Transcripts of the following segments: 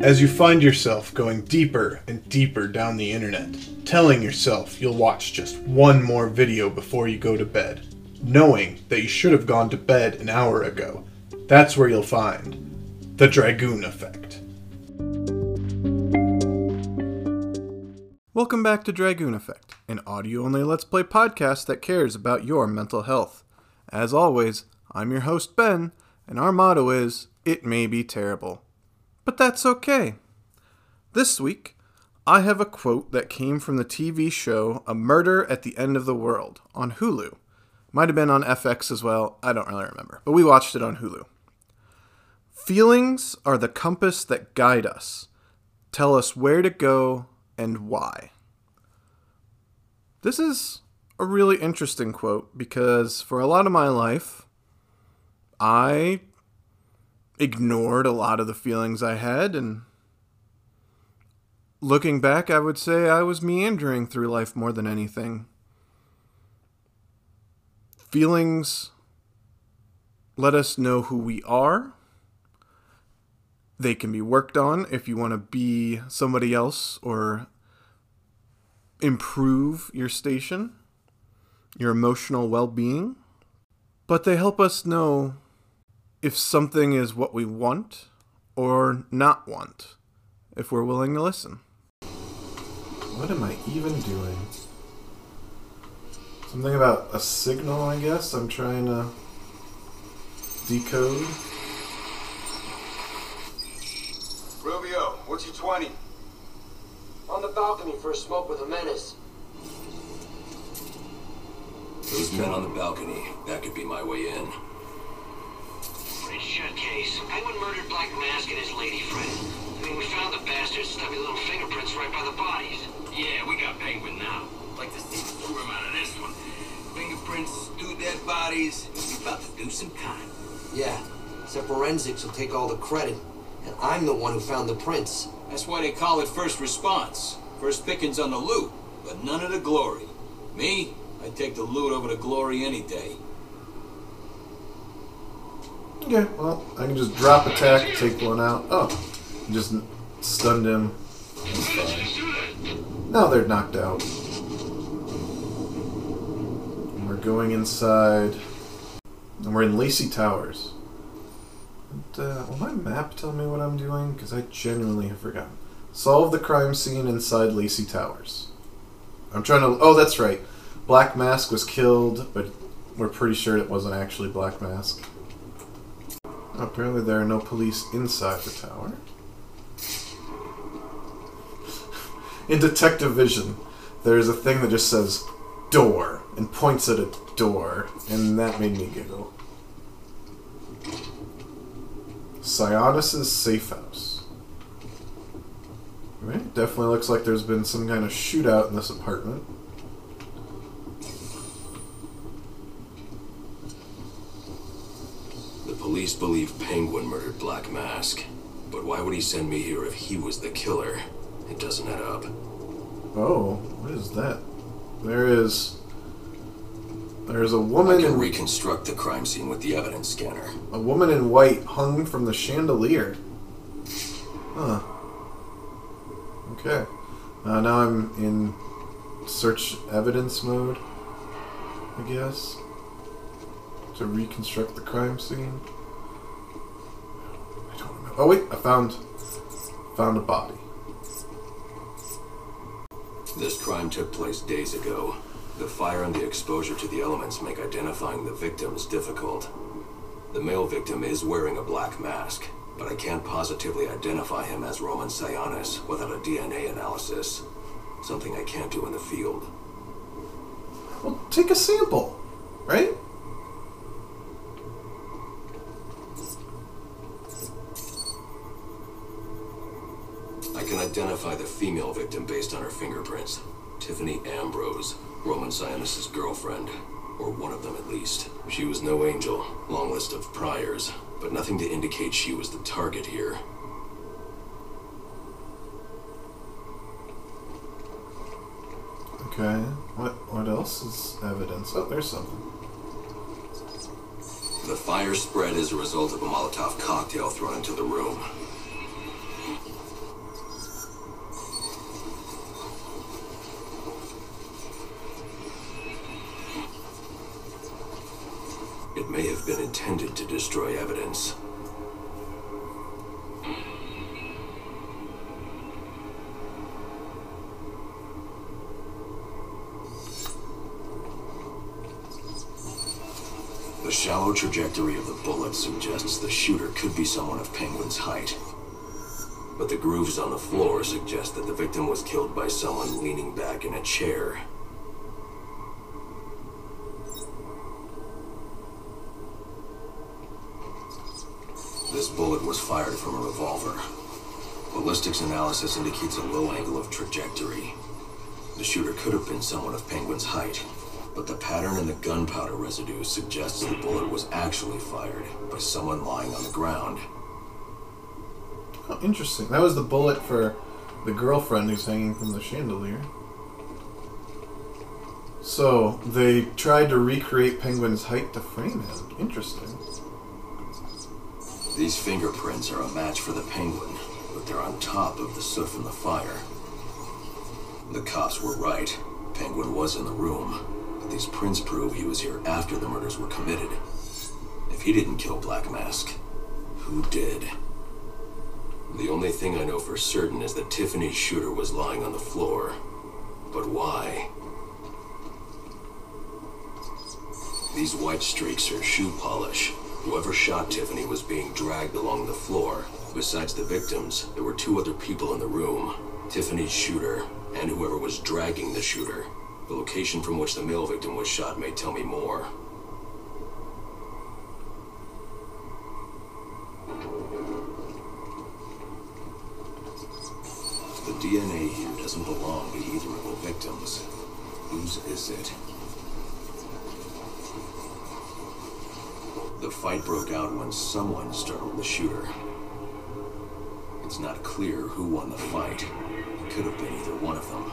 As you find yourself going deeper and deeper down the internet, telling yourself you'll watch just one more video before you go to bed, knowing that you should have gone to bed an hour ago, that's where you'll find the Dragoon Effect. Welcome back to Dragoon Effect, an audio only Let's Play podcast that cares about your mental health. As always, I'm your host, Ben, and our motto is It May Be Terrible. But that's okay. This week, I have a quote that came from the TV show A Murder at the End of the World on Hulu. Might have been on FX as well, I don't really remember, but we watched it on Hulu. Feelings are the compass that guide us, tell us where to go and why. This is a really interesting quote because for a lot of my life, I ignored a lot of the feelings I had and looking back I would say I was meandering through life more than anything. Feelings let us know who we are. They can be worked on if you want to be somebody else or improve your station, your emotional well being. But they help us know if something is what we want or not want, if we're willing to listen. What am I even doing? Something about a signal, I guess. I'm trying to decode. Rubio, what's your 20? On the balcony for a smoke with a menace. Those men on the balcony, that could be my way in. Red shirt case. Penguin murdered Black Mask and his lady friend. I mean, we found the bastards' stubby little fingerprints right by the bodies. Yeah, we got Penguin now. Like to see the room out of this one. Fingerprints, two dead bodies. He's about to do some time. Yeah, except forensics will take all the credit. And I'm the one who found the prints. That's why they call it first response. First pickings on the loot, but none of the glory. Me, I'd take the loot over the glory any day. Okay, well, I can just drop attack, take one out. Oh, just stunned him. Now they're knocked out. And we're going inside. And we're in Lacey Towers. And, uh, will my map tell me what I'm doing? Because I genuinely have forgotten. Solve the crime scene inside Lacey Towers. I'm trying to. Oh, that's right. Black Mask was killed, but we're pretty sure it wasn't actually Black Mask. Apparently, there are no police inside the tower. In Detective Vision, there is a thing that just says door and points at a door, and that made me giggle. Sionis' safe house. Right? Definitely looks like there's been some kind of shootout in this apartment. Police believe Penguin murdered Black Mask. But why would he send me here if he was the killer? It doesn't add up. Oh, what is that? There is. There's a I woman can in reconstruct the crime scene with the evidence scanner. a woman in white hung from the chandelier. Huh. Okay. Uh, now I'm in search evidence mode. I guess to reconstruct the crime scene. I don't remember. Oh wait, I found found a body. This crime took place days ago. The fire and the exposure to the elements make identifying the victims difficult. The male victim is wearing a black mask, but I can't positively identify him as Roman Sionis without a DNA analysis. Something I can't do in the field. Well, take a sample, right? I can identify the female victim based on her fingerprints. Tiffany Ambrose, Roman Sionis' girlfriend. Or one of them at least. She was no angel, long list of priors, but nothing to indicate she was the target here. Okay. What what else is evidence? Oh, there's something. The fire spread as a result of a Molotov cocktail thrown into the room. It may have been intended to destroy evidence. The shallow trajectory of the bullet suggests the shooter could be someone of Penguin's height. But the grooves on the floor suggest that the victim was killed by someone leaning back in a chair. This bullet was fired from a revolver. Ballistics analysis indicates a low angle of trajectory. The shooter could have been someone of Penguin's height, but the pattern in the gunpowder residue suggests the bullet was actually fired by someone lying on the ground. Oh, interesting. That was the bullet for the girlfriend who's hanging from the chandelier. So they tried to recreate Penguin's height to frame him. Interesting. These fingerprints are a match for the penguin, but they're on top of the soot from the fire. The cops were right. Penguin was in the room, but these prints prove he was here after the murders were committed. If he didn't kill Black Mask, who did? The only thing I know for certain is that Tiffany's shooter was lying on the floor. But why? These white streaks are shoe polish. Whoever shot Tiffany was being dragged along the floor. Besides the victims, there were two other people in the room. Tiffany's shooter, and whoever was dragging the shooter. The location from which the male victim was shot may tell me more. The DNA here doesn't belong to either of the victims. Whose is it? The fight broke out when someone startled the shooter. It's not clear who won the fight. It could have been either one of them.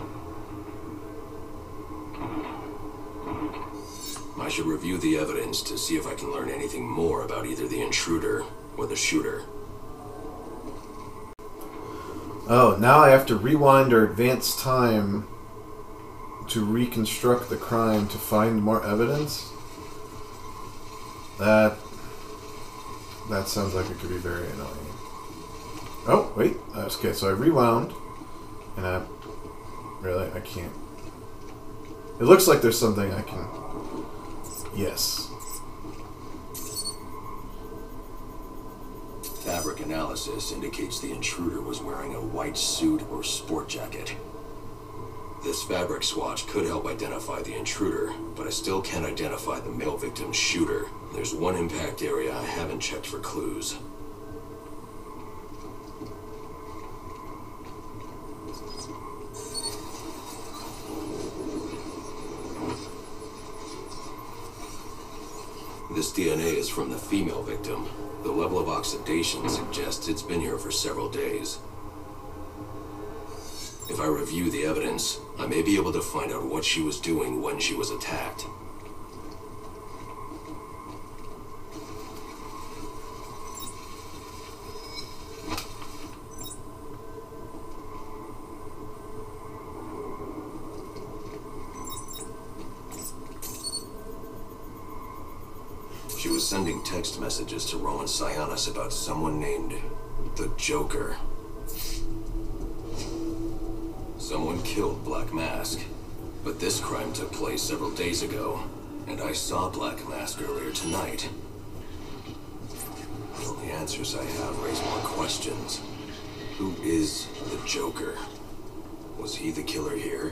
I should review the evidence to see if I can learn anything more about either the intruder or the shooter. Oh, now I have to rewind or advance time to reconstruct the crime to find more evidence? That that sounds like it could be very annoying. Oh, wait. That's Okay, so I rewound and I really I can't. It looks like there's something I can Yes. Fabric analysis indicates the intruder was wearing a white suit or sport jacket. This fabric swatch could help identify the intruder, but I still can't identify the male victim's shooter. There's one impact area I haven't checked for clues. This DNA is from the female victim. The level of oxidation suggests it's been here for several days. If I review the evidence, I may be able to find out what she was doing when she was attacked. She was sending text messages to Roman Sionis about someone named the Joker. Someone killed Black Mask, but this crime took place several days ago, and I saw Black Mask earlier tonight. The only answers I have raise more questions. Who is the Joker? Was he the killer here?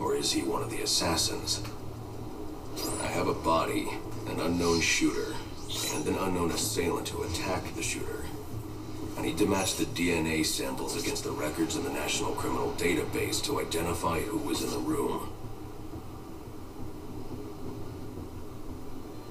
Or is he one of the assassins? I have a body, an unknown shooter, and an unknown assailant who attacked the shooter. I need to match the DNA samples against the records in the National Criminal Database to identify who was in the room.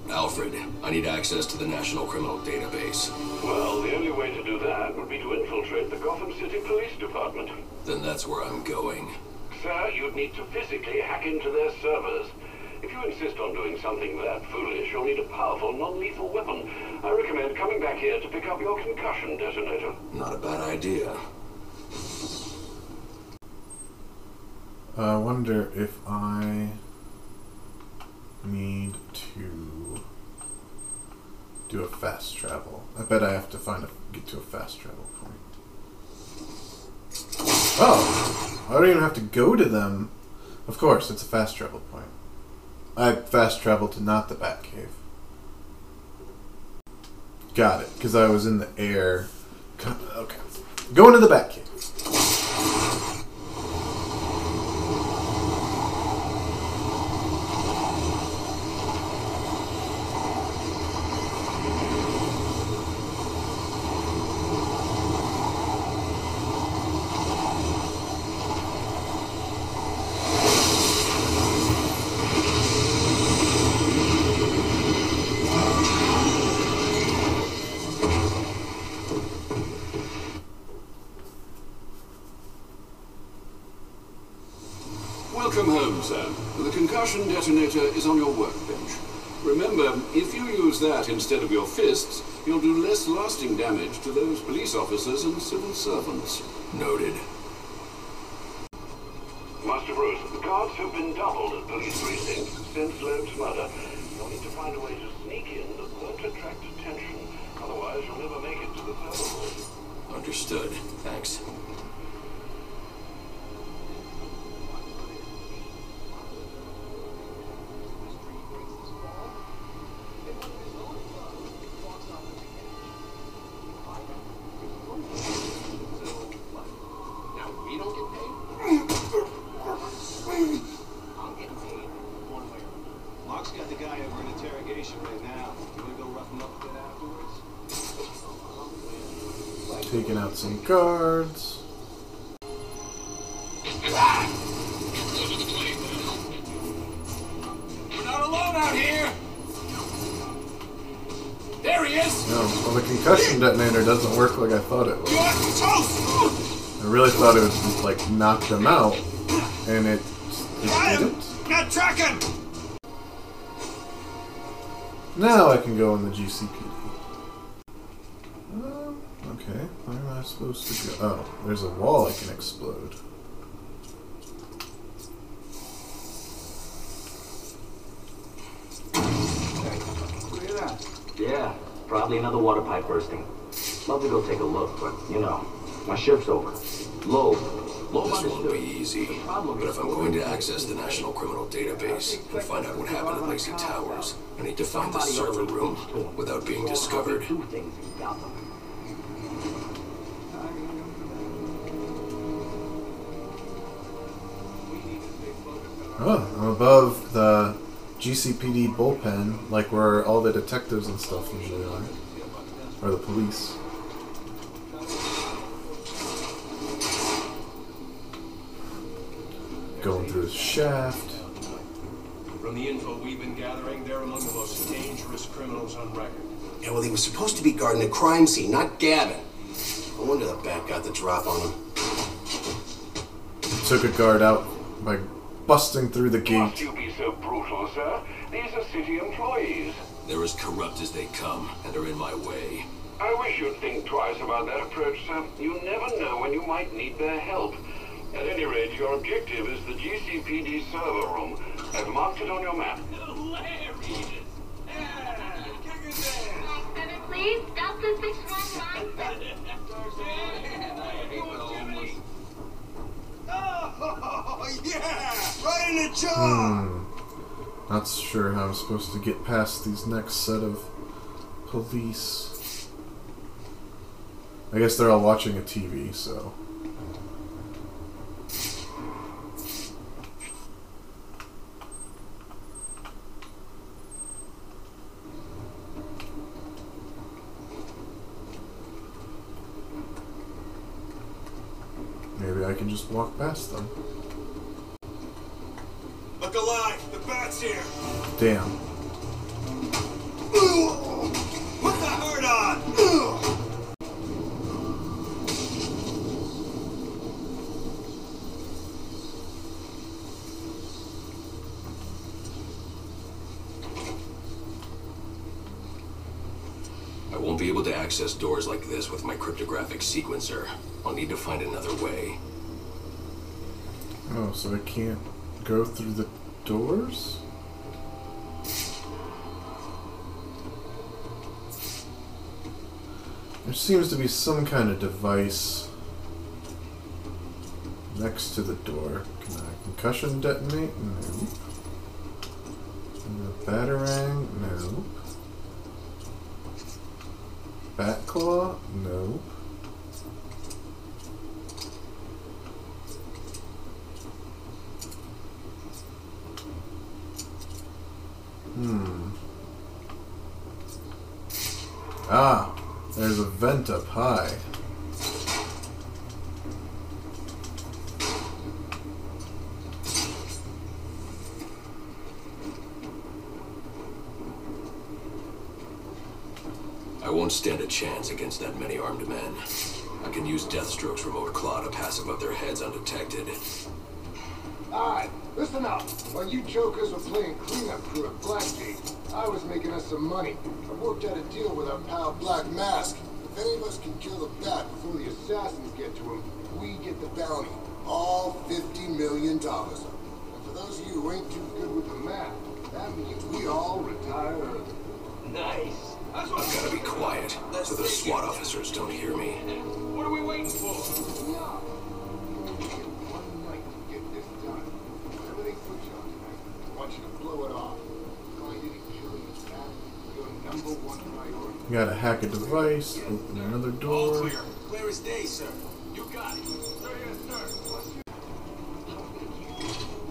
Alfred, I need access to the National Criminal Database. Well, the only way to do that would be to infiltrate the Gotham City Police Department. Then that's where I'm going. Sir, you'd need to physically hack into their servers. If you insist on doing something that foolish, you'll need a powerful, non-lethal weapon. I recommend coming back here to pick up your concussion detonator. Not a bad idea. I wonder if I need to do a fast travel. I bet I have to find a get to a fast travel point. Oh, I don't even have to go to them. Of course, it's a fast travel point. I fast traveled to not the Batcave. Got it, because I was in the air. Okay, going to the Batcave. Welcome home, sir. The concussion detonator is on your workbench. Remember, if you use that instead of your fists, you'll do less lasting damage to those police officers and civil servants. Noted. Master Bruce, the guards have been doubled at police precinct since Loeb's murder. You'll need to find a way to sneak in that won't attract attention. Otherwise, you'll never make it to the server room. Understood. Thanks. Some guards. We're not alone out here! There he is! No, well, the concussion detonator doesn't work like I thought it would. You are toast! I really thought it would just like knock them out, and it, it didn't. Not tracking! Now I can go in the GCPD. There's a wall I can explode. Yeah, probably another water pipe bursting. Love to go take a look, but you know, my shift's over. Loeb. Loeb This won't be easy. But if I'm going to access the National Criminal Database and find out what happened at Lacey Towers, I need to find the Somebody ought to server room report to him. without being Show him how they discovered. Oh, I'm above the GCPD bullpen, like where all the detectives and stuff usually are. Or the police. Going through his shaft. From the info we've been gathering, they're among the most dangerous criminals on record. Yeah, well, he was supposed to be guarding the crime scene, not Gavin. No wonder the bat got the drop on him. Took a guard out by busting through the gate. Must gate. you be so brutal, sir? These are city employees. They're as corrupt as they come, and are in my way. I wish you'd think twice about that approach, sir. You never know when you might need their help. At any rate, your objective is the GCPD server room. I've marked it on your map. Seven, please. Delta 619. Oh, yeah! Hmm. Not sure how I'm supposed to get past these next set of police. I guess they're all watching a TV, so. Maybe I can just walk past them. Damn. Put the hurt on! I won't be able to access doors like this with my cryptographic sequencer. I'll need to find another way. Oh, so I can't go through the doors? There seems to be some kind of device next to the door. Can I concussion detonate? Nope. And a batarang? Nope. Bat claw? Nope. Hmm. Ah, there's a vent up high. I won't stand a chance against that many armed men. I can use Deathstroke's remote claw to pass above their heads undetected. Alright, listen up. While you jokers were playing cleanup crew at Blackgate, I was making us some money. I worked out a deal with our pal Black Mask. If any of us can kill the bat before the assassins get to him, we get the bounty. All $50 million. And for those of you who ain't too good with the math, that means we all retire early. Nice. That's I've got to be quiet so the SWAT officers don't hear me. What are we waiting for? Yeah. One night to get this done. Everything switch on tonight. I want you to blow it off. Finding and killing this bat your number one priority. Gotta hack a device, open another door. Clear as day, sir. You got it.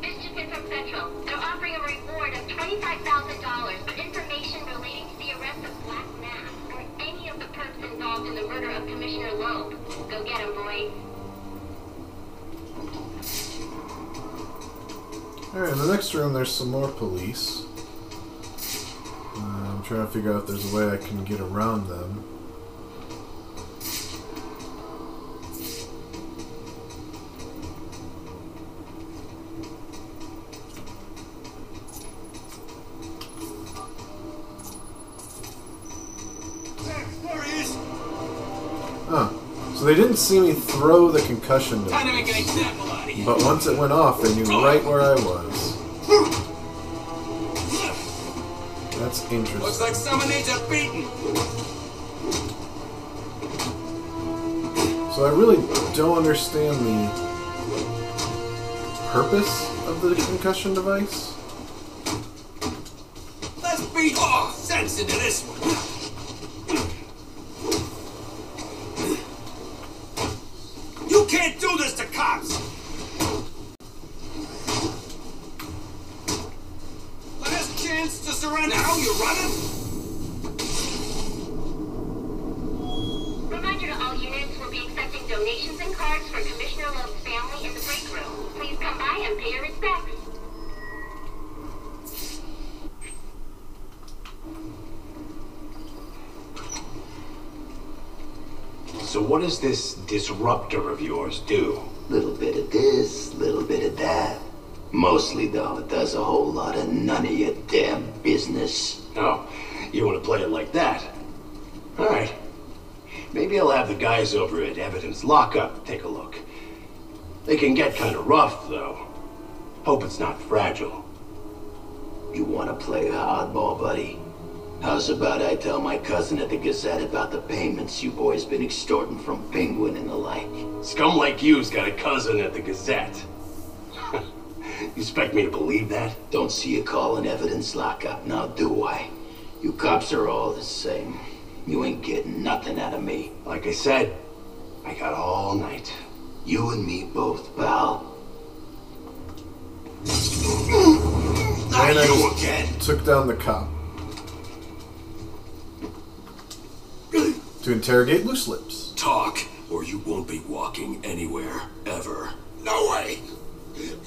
Michigan from Central. They're offering a reward of $25,000 for information relating to the arrest of Black Mask or any of the perps involved in the murder of Commissioner Loeb. Go get him, boy. Alright, in the next room there's some more police. I'm trying to figure out if there's a way I can get around them. There he is. Huh. So they didn't see me throw the concussion to make device. an example out of you. But once it went off, they knew right where I was. That's Looks like someone needs a beating. So I really don't understand the purpose of the concussion device. Let's beat oh, sense into this one. So what does this disruptor of yours do? Little bit of this, little bit of that. Mostly, though, it does a whole lot of none of your damn business. Oh, you want to play it like that? All right. Maybe I'll have the guys over at Evidence Lockup take a look. They can get kind of rough, though. Hope it's not fragile. You want to play hardball, buddy? How's about I tell my cousin at the Gazette about the payments you boys been extorting from Penguin and the like? Scum like you's got a cousin at the Gazette. you expect me to believe that? Don't see you calling evidence lockup now, do I? You cops are all the same. You ain't getting nothing out of me. Like I said, I got all night. You and me both, pal. And I again. took down the cop. To interrogate loose lips. Talk, or you won't be walking anywhere, ever. No way!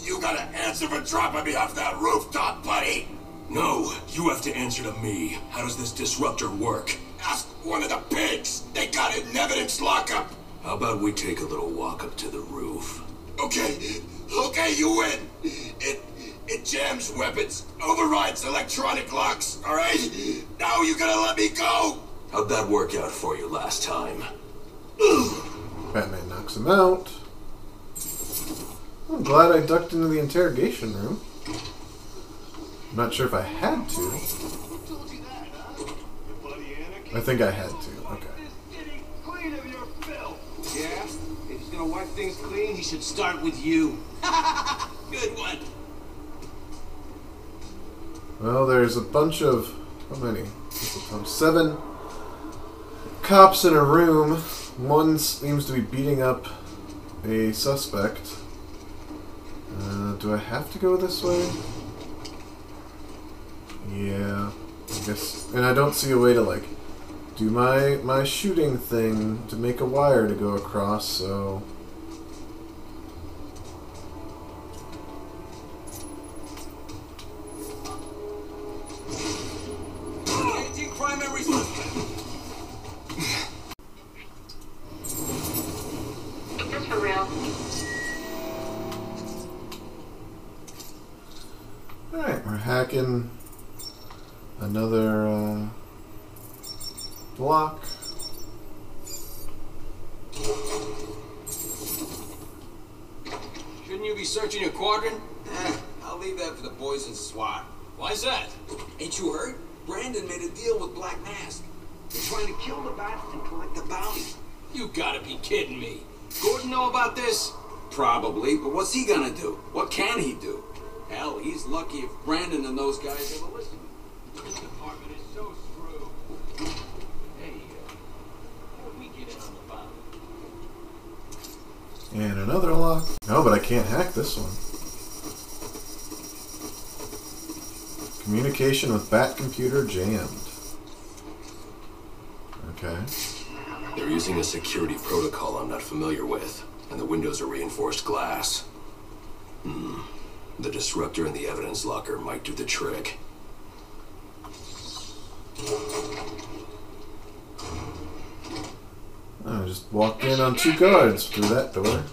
You gotta answer for dropping me off that rooftop, buddy! No, you have to answer to me. How does this disruptor work? Ask one of the pigs! They got it in evidence lockup! How about we take a little walk up to the roof? Okay, okay, you win! It it jams weapons, overrides electronic locks, alright? Now you gotta let me go! How'd that work out for you last time? Batman knocks him out. I'm glad I ducked into the interrogation room. I'm not sure if I had to. I think I had to. Okay. Yeah? If He's gonna wipe things clean. He should start with you. Good one. Well, there's a bunch of how many? Seven cops in a room. One seems to be beating up a suspect. Uh, do I have to go this way? Yeah, I guess. And I don't see a way to like do my my shooting thing to make a wire to go across. So. We're another uh, block. Shouldn't you be searching your quadrant? Eh, I'll leave that for the boys in SWAT. Why's that? Ain't you heard? Branden made a deal with Black Mask. They're trying to kill the bat and collect the bounty. You gotta be kidding me. Gordon know about this? Probably, but what's he gonna do? What can he do? The bounty? And another lock. No, but I can't hack this one. Communication with Bat Computer jammed. Okay. They're using a security protocol I'm not familiar with, and the windows are reinforced glass. Hmm. The disruptor in the evidence locker might do the trick. I just walked in on two guards through that door.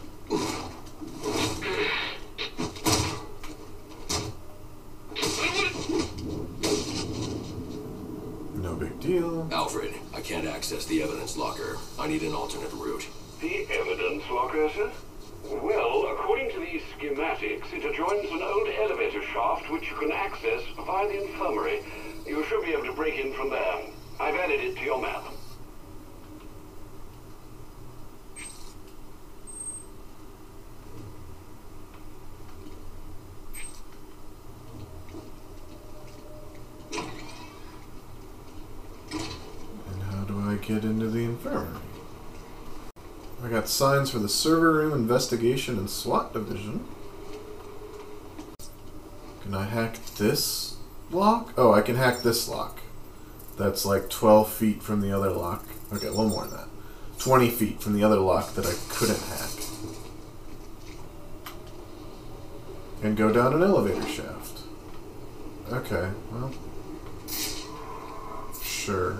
No big deal. Alfred, I can't access the evidence locker. I need an alternate route. The evidence locker, sir? Well, according to these schematics, it adjoins an old elevator shaft which you can access via the infirmary. You should be able to break in from there. I've added it to your map. And how do I get into the infirmary? I got signs for the server room investigation and SWAT division. Can I hack this lock? Oh, I can hack this lock. That's like 12 feet from the other lock. Okay, little more than that. 20 feet from the other lock that I couldn't hack. And go down an elevator shaft. Okay, well. Sure.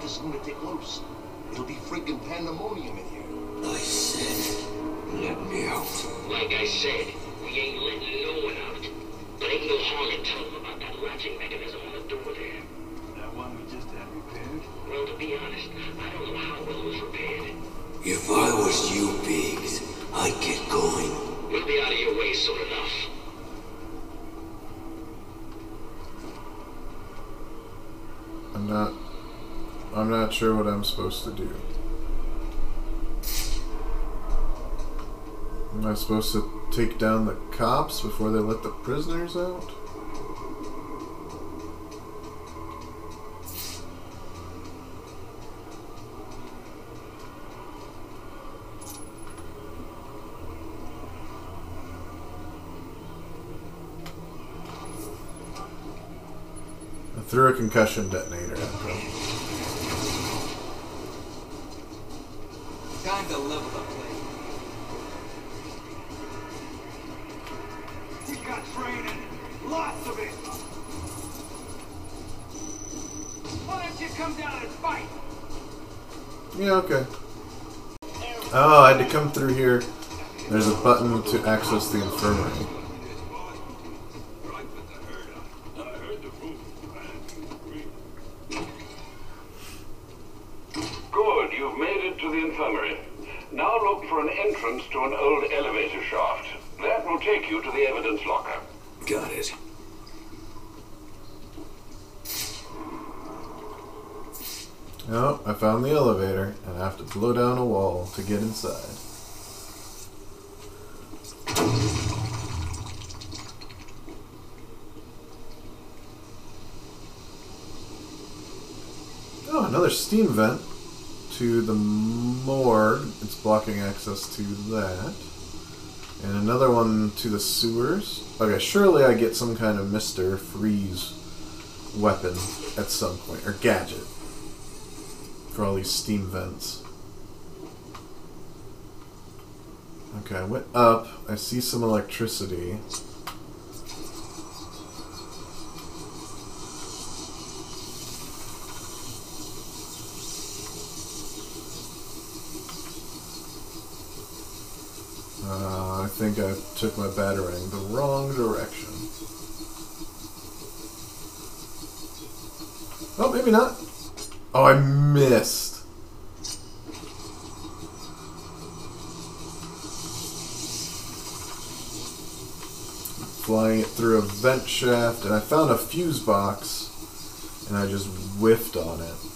Let this lunatic loose. It'll be freaking pandemonium in here. I said, let me out. Like I said, we ain't letting no one out. But ain't no harm in telling them about that latching mechanism on the door there. That one we just had repaired? Well, to be honest, I don't know how well it was repaired. If I was you, Biggs, I'd get going. We'll be out of your way soon enough. I'm not. Uh, I'm not sure what I'm supposed to do. Am I supposed to take down the cops before they let the prisoners out? Threw a concussion detonator at them. Time to level the play. We got training. Lots of it. Why don't you come down and fight? Yeah, okay. Oh, I had to come through here. There's a button to access the infirmary. for an entrance to an old elevator shaft. That will take you to the evidence locker. Got it. Oh, I found the elevator, and I have to blow down a wall to get inside. Oh, another steam vent to the morgue. It's blocking access to that. And another one to the sewers. Okay, surely I get some kind of Mr. Freeze weapon at some point, or gadget for all these steam vents. Okay, I went up. I see some electricity. Uh, I think I took my batarang the wrong direction. Oh, maybe not. Oh, I missed. Flying it through a vent shaft, and I found a fuse box, and I just whiffed on it.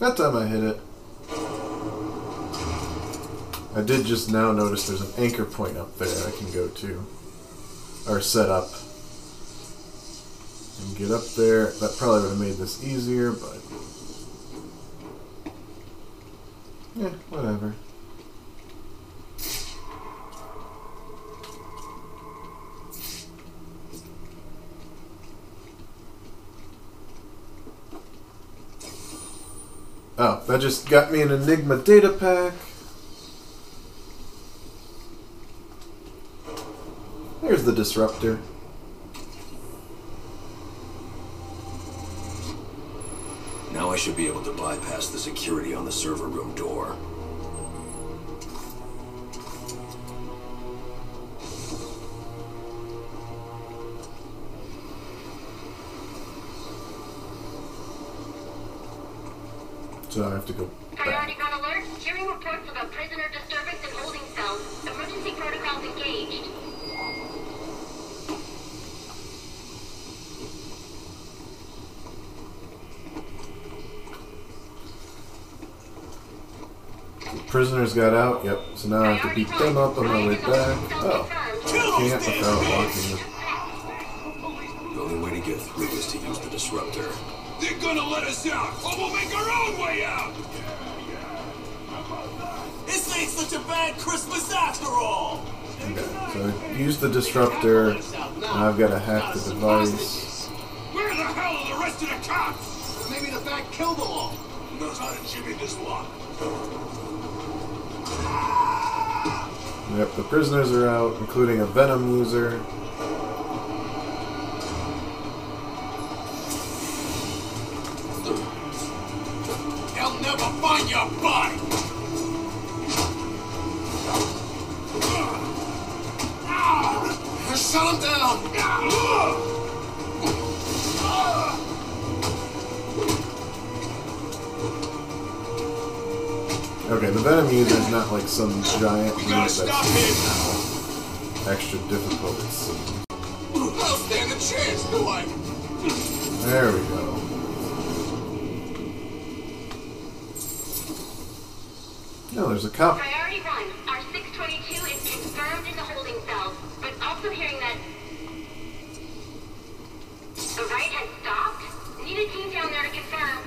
That time I hit it. I did just now notice there's an anchor point up there I can go to. Or set up. And get up there. That probably would have made this easier, but... Yeah, whatever. Oh, that just got me an Enigma data pack. There's the disruptor. Now I should be able to bypass the security on the server room door. So uh, I have to go Priority one alert. Hearing reports of a prisoner disturbance in holding cells. Emergency protocols engaged. Prisoners got out. Yep. So now I have to beat them up on my way back. Oh. I can't without locking the The only way to get through is to use the disruptor. They're gonna let us out, or we'll make our own way out! This ain't such a bad Christmas after all! Okay, so use the disruptor. Now I've got to hack the device. Where the hell are the rest of the cops? Maybe the bat killed them all. Knows how to jimmy this lock. Yep, the prisoners are out, including a venom user. Never find your body! Shut him down! Okay, the venom user is not like some giant We gotta that's stop him! extra difficult. It seems. I'll stand a chance, do I? There we go. No, there's a cop. Priority one. Our 622 is confirmed in the holding cells, but also hearing that the right has stopped. Need a team down there to confirm.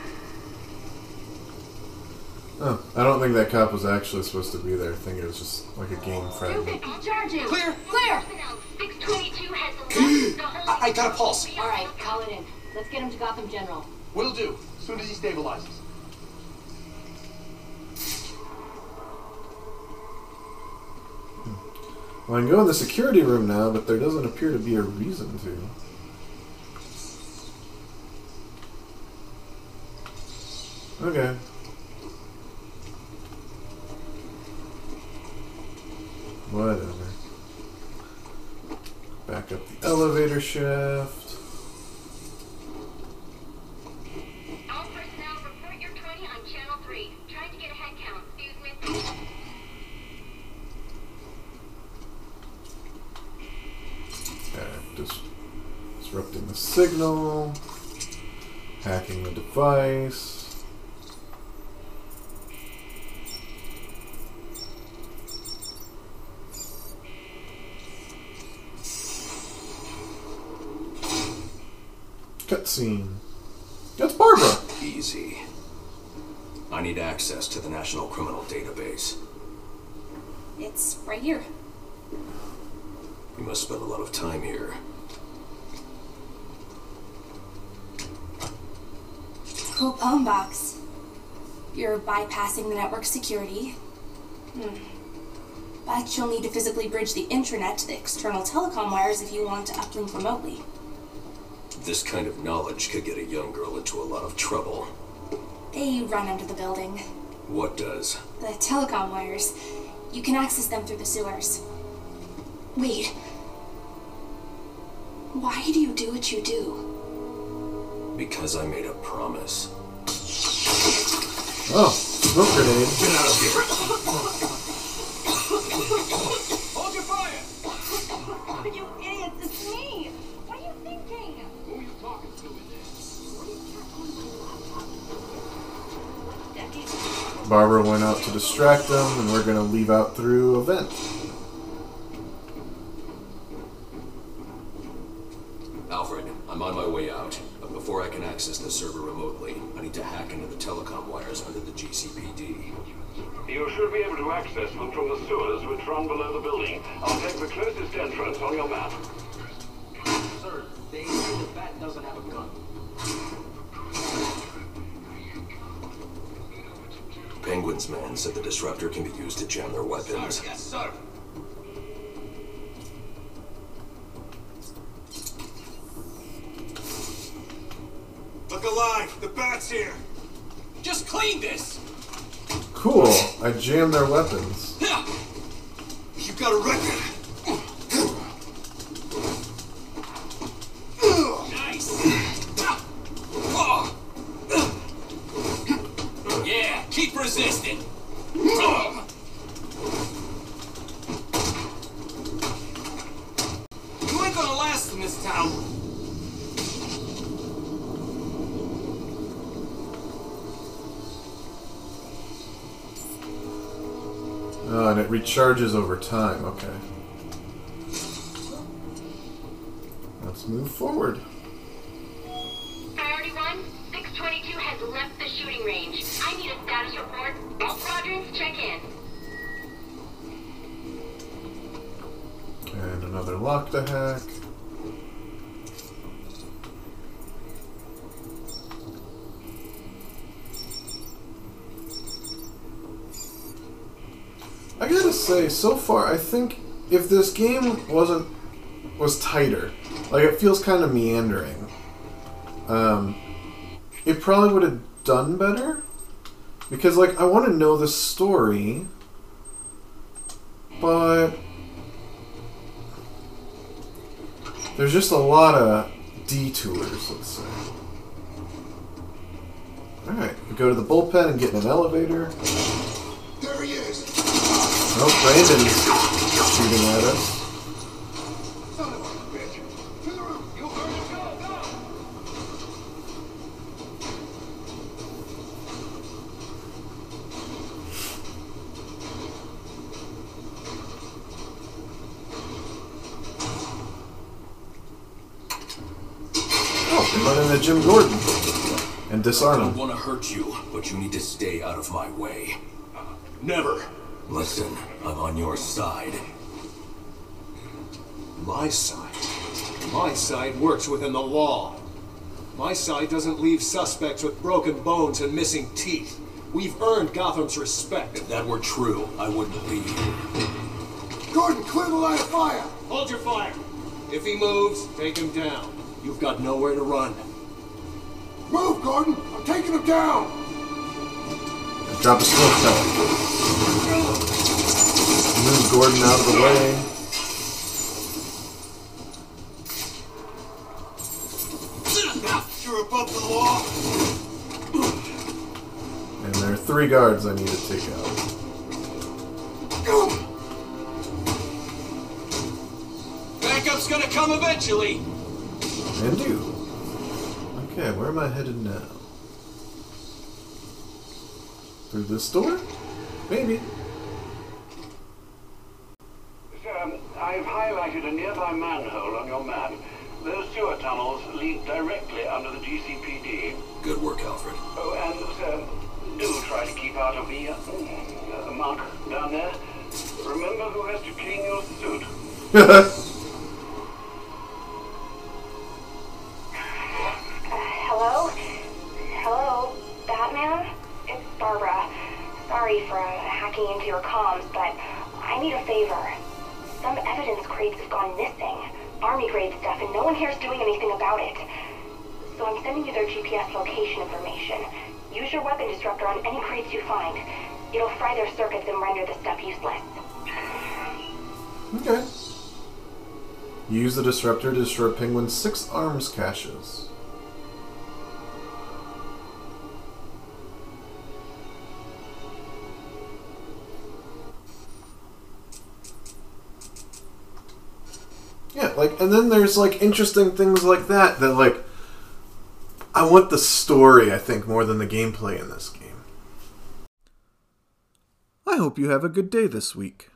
Oh, I don't think that cop was actually supposed to be there. I think it was just like a game friend. Charge him. Clear, clear. 622 has left the holding I, I got a pulse. All right, call it in. Let's get him to Gotham General. Will do. As soon as he stabilizes. Well, I can go in the security room now, but there doesn't appear to be a reason to. Okay. Whatever. Back up the elevator shaft. All personnel the signal, hacking the device. Cutscene. That's Barbara. Easy. I need access to the National Criminal Database. It's right here. You must spend a lot of time here. Cool phone box. You're bypassing the network security. Hmm. But you'll need to physically bridge the intranet to the external telecom wires if you want to uplink remotely. This kind of knowledge could get a young girl into a lot of trouble. They run under the building. What does? The telecom wires. You can access them through the sewers. Wait. Why do you do what you do? Because I made a promise. Oh, smoke grenade. Get out of here! Hold your fire! You idiots, it's me! What are you thinking? Who are you talking to in there? Barbara went out to distract them, and we're gonna leave out through a vent. Alfred, I'm on my way out. But before I can access the server remotely, I need to hack into the telecom wires under. You should be able to access them from the sewers which run below the building. I'll take the closest entrance on your map. Sir, they say the bat doesn't have a gun. Penguin's man said the disruptor can be used to jam their weapons. Yes, sir. Look alive! The bat's here! Just clean this! Cool. I jammed their weapons. You got a record! Nice! Yeah, keep resisting! You ain't gonna last in this town! Recharges over time. Okay. Let's move forward. Priority 1, 622 has left the shooting range. I need a status report. All quadrants, check in. And another lock to hack. Say, so far, I think if this game wasn't was tighter, like it feels kind of meandering, um, it probably would have done better. Because like I want to know the story, but there's just a lot of detours. Let's say. All right, we go to the bullpen and get in an elevator. There he is. Oh, Branden's shooting at us. Son of a bitch. To the roof. You heard him. Go, go. Oh, we run into Jim Gordon and disarm him. I don't want to hurt you, but you need to stay out of my way. Uh, never. Listen, I'm on your side. My side. My side works within the law. My side doesn't leave suspects with broken bones and missing teeth. We've earned Gotham's respect. If that were true, I wouldn't be here. Gordon, clear the line of fire. Hold your fire. If he moves, take him down. You've got nowhere to run. Move, Gordon. I'm taking him down. Drop a smoke pellet. Move Gordon out of the way. You're above the law! And there are three guards I need to take out. Backup's gonna come eventually! And you. Okay, where am I headed now? Through this door? Maybe. Sir, I've highlighted a nearby manhole on your map. Those sewer tunnels lead directly under the GCPD. Good work, Alfred. Oh, and, sir, do try to keep out of the uh, uh, muck down there. Remember who has to clean your suit. the disruptor to destroy Penguin's six arms caches. Yeah, like, and then there's like interesting things like that that like I want the story, I think, more than the gameplay in this game. I hope you have a good day this week.